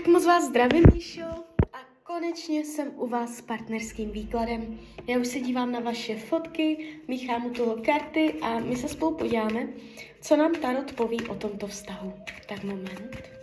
Tak moc vás zdravím, Míšo. A konečně jsem u vás s partnerským výkladem. Já už se dívám na vaše fotky, míchám u toho karty a my se spolu podíváme, co nám Tarot poví o tomto vztahu. Tak moment.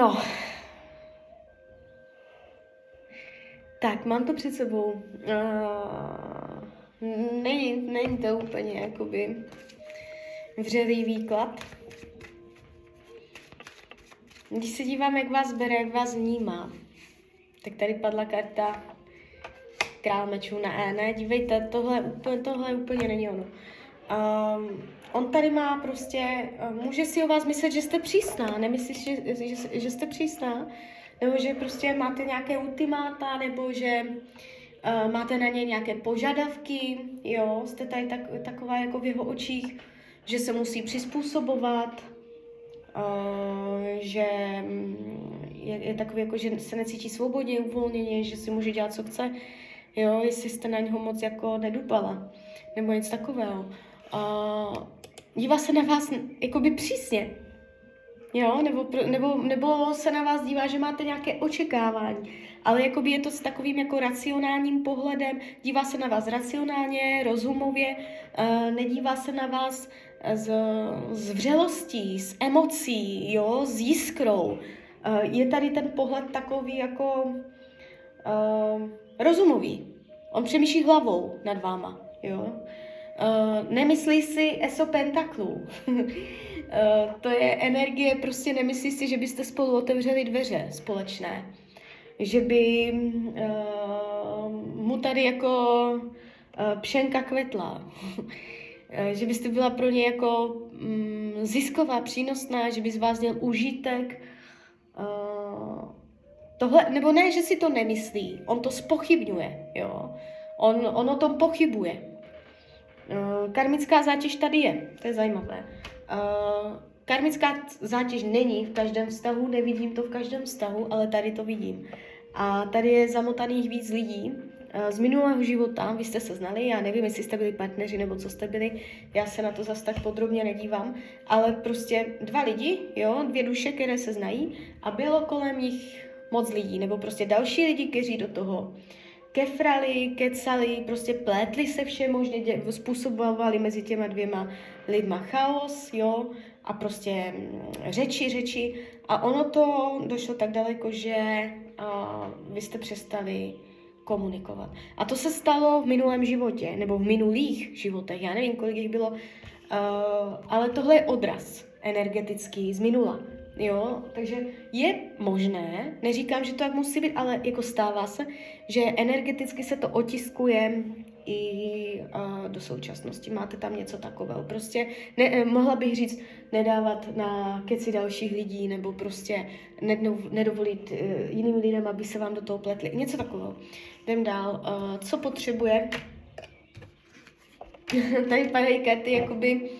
No. Tak, mám to před sebou. Uh, není, není to úplně jakoby vřelý výklad. Když se dívám, jak vás bere, jak vás vnímá, tak tady padla karta král mečů na E. Ne, dívejte, tohle tohle úplně není ono. Um, on tady má prostě, uh, může si o vás myslet, že jste přísná, nemyslíš, že, že, že jste přísná, nebo že prostě máte nějaké ultimáta, nebo že uh, máte na něj nějaké požadavky, jo, jste tady tak, taková jako v jeho očích, že se musí přizpůsobovat, uh, že mm, je, je takový jako, že se necítí svobodně, uvolněně, že si může dělat, co chce, jo, jestli jste na něho moc jako nedupala, nebo něco takového. Uh, dívá se na vás jakoby přísně, jo, nebo, nebo, nebo se na vás dívá, že máte nějaké očekávání, ale jakoby je to s takovým jako racionálním pohledem, dívá se na vás racionálně, rozumově, uh, nedívá se na vás z, z vřelostí, s emocí, jo, s jiskrou. Uh, je tady ten pohled takový jako uh, rozumový. On přemýšlí hlavou nad váma, jo. Uh, nemyslí si eso pentaklů. uh, to je energie, prostě nemyslí si, že byste spolu otevřeli dveře společné. Že by uh, mu tady jako uh, pšenka kvetla. že byste byla pro ně jako um, zisková, přínosná, že by z vás měl užitek. Uh, Tohle, nebo ne, že si to nemyslí, on to spochybňuje, jo. On, on o tom pochybuje. Uh, karmická zátěž tady je, to je zajímavé. Uh, karmická zátěž není v každém vztahu, nevidím to v každém vztahu, ale tady to vidím. A tady je zamotaných víc lidí uh, z minulého života, vy jste se znali, já nevím, jestli jste byli partneři nebo co jste byli, já se na to zase tak podrobně nedívám, ale prostě dva lidi, jo, dvě duše, které se znají a bylo kolem nich moc lidí, nebo prostě další lidi, kteří do toho kefrali, kecali, prostě plétli se vše možně, způsobovali mezi těma dvěma lidma chaos, jo, a prostě mm, řeči, řeči. A ono to došlo tak daleko, že a, vy jste přestali komunikovat. A to se stalo v minulém životě, nebo v minulých životech, já nevím, kolik jich bylo, uh, ale tohle je odraz energetický z minula. Jo, takže je možné, neříkám, že to tak musí být, ale jako stává se, že energeticky se to otiskuje i uh, do současnosti. Máte tam něco takového. Prostě ne, eh, mohla bych říct, nedávat na keci dalších lidí nebo prostě nedovolit uh, jiným lidem, aby se vám do toho pletli. Něco takového. Jdem dál. Uh, co potřebuje? Tady padají karty, jakoby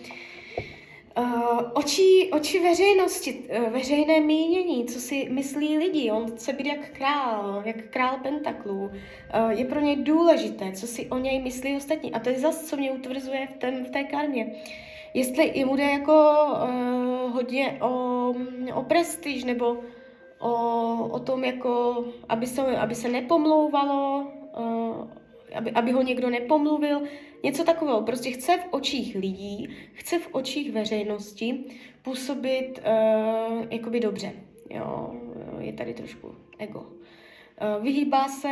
uh, oči, oči veřejnosti, uh, veřejné mínění, co si myslí lidi, on chce být jak král, jak král pentaklů, uh, je pro něj důležité, co si o něj myslí ostatní. A to je zase, co mě utvrzuje v, tém, v té karmě. Jestli jim bude jako uh, hodně o, o prestiž, nebo o, o tom, jako, aby se, aby se nepomlouvalo, uh, aby, aby ho někdo nepomluvil, něco takového. Prostě chce v očích lidí, chce v očích veřejnosti působit uh, jakoby dobře. Jo, je tady trošku ego. Uh, vyhýbá se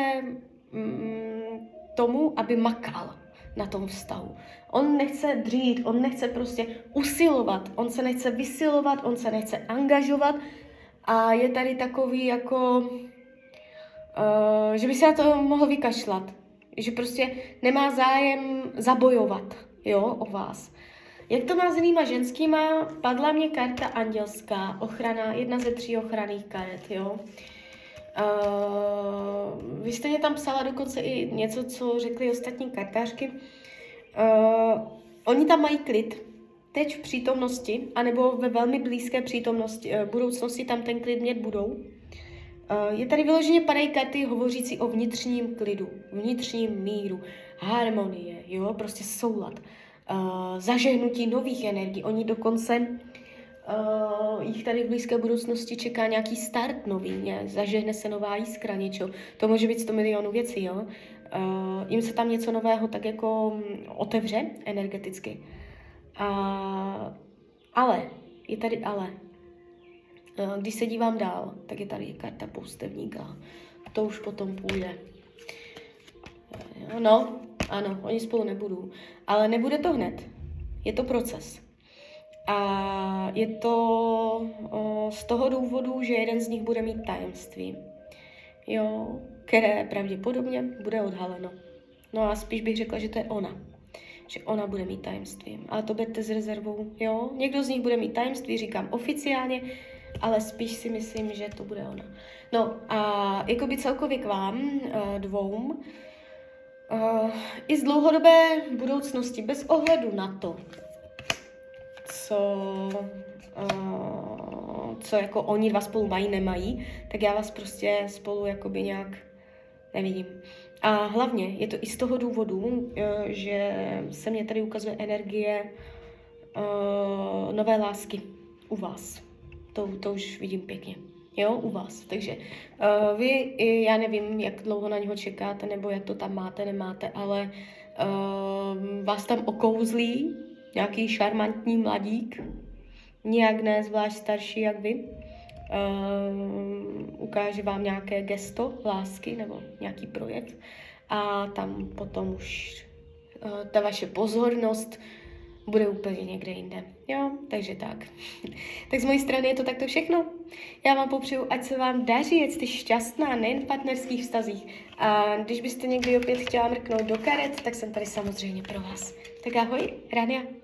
mm, tomu, aby makal na tom vztahu. On nechce dřít, on nechce prostě usilovat, on se nechce vysilovat, on se nechce angažovat a je tady takový jako, uh, že by se na to mohl vykašlat že prostě nemá zájem zabojovat, jo, o vás. Jak to má s jinýma ženskýma? Padla mě karta andělská, ochrana, jedna ze tří ochranných karet, jo. Uh, vy jste mě tam psala dokonce i něco, co řekli ostatní kartářky. Uh, oni tam mají klid, teď v přítomnosti, anebo ve velmi blízké přítomnosti, uh, budoucnosti tam ten klid mít budou. Uh, je tady vyloženě padají karty hovořící o vnitřním klidu, vnitřním míru, harmonie, jo, prostě soulad, uh, zažehnutí nových energií. Oni dokonce uh, jich tady v blízké budoucnosti čeká nějaký start nový, ně? zažehne se nová jiskra, něčo. To může být 100 milionů věcí, jo. Uh, jim se tam něco nového tak jako mm, otevře energeticky. Uh, ale, je tady ale. Uh, když se dívám dál, tak je tady karta poustevníka. To už potom půjde. No, ano, oni spolu nebudou. Ale nebude to hned. Je to proces. A je to o, z toho důvodu, že jeden z nich bude mít tajemství, jo, které pravděpodobně bude odhaleno. No a spíš bych řekla, že to je ona. Že ona bude mít tajemství. Ale to berte s rezervou, jo. Někdo z nich bude mít tajemství, říkám oficiálně, ale spíš si myslím, že to bude ona. No a jakoby celkově k vám eh, dvou, uh, i z dlouhodobé budoucnosti, bez ohledu na to, co, uh, co jako oni dva spolu mají, nemají, tak já vás prostě spolu jakoby nějak nevidím. A hlavně je to i z toho důvodu, že se mě tady ukazuje energie nové lásky u vás. To, to už vidím pěkně. Jo, u vás. Takže uh, vy, já nevím, jak dlouho na něho čekáte, nebo jak to tam máte, nemáte, ale uh, vás tam okouzlí nějaký šarmantní mladík, nijak ne zvlášť starší jak vy, uh, ukáže vám nějaké gesto lásky nebo nějaký projev a tam potom už uh, ta vaše pozornost bude úplně někde jinde. Jo, takže tak. tak z mojí strany je to takto všechno. Já vám popřeju, ať se vám daří, ať jste šťastná, nejen v partnerských vztazích. A když byste někdy opět chtěla mrknout do karet, tak jsem tady samozřejmě pro vás. Tak ahoj, Rania.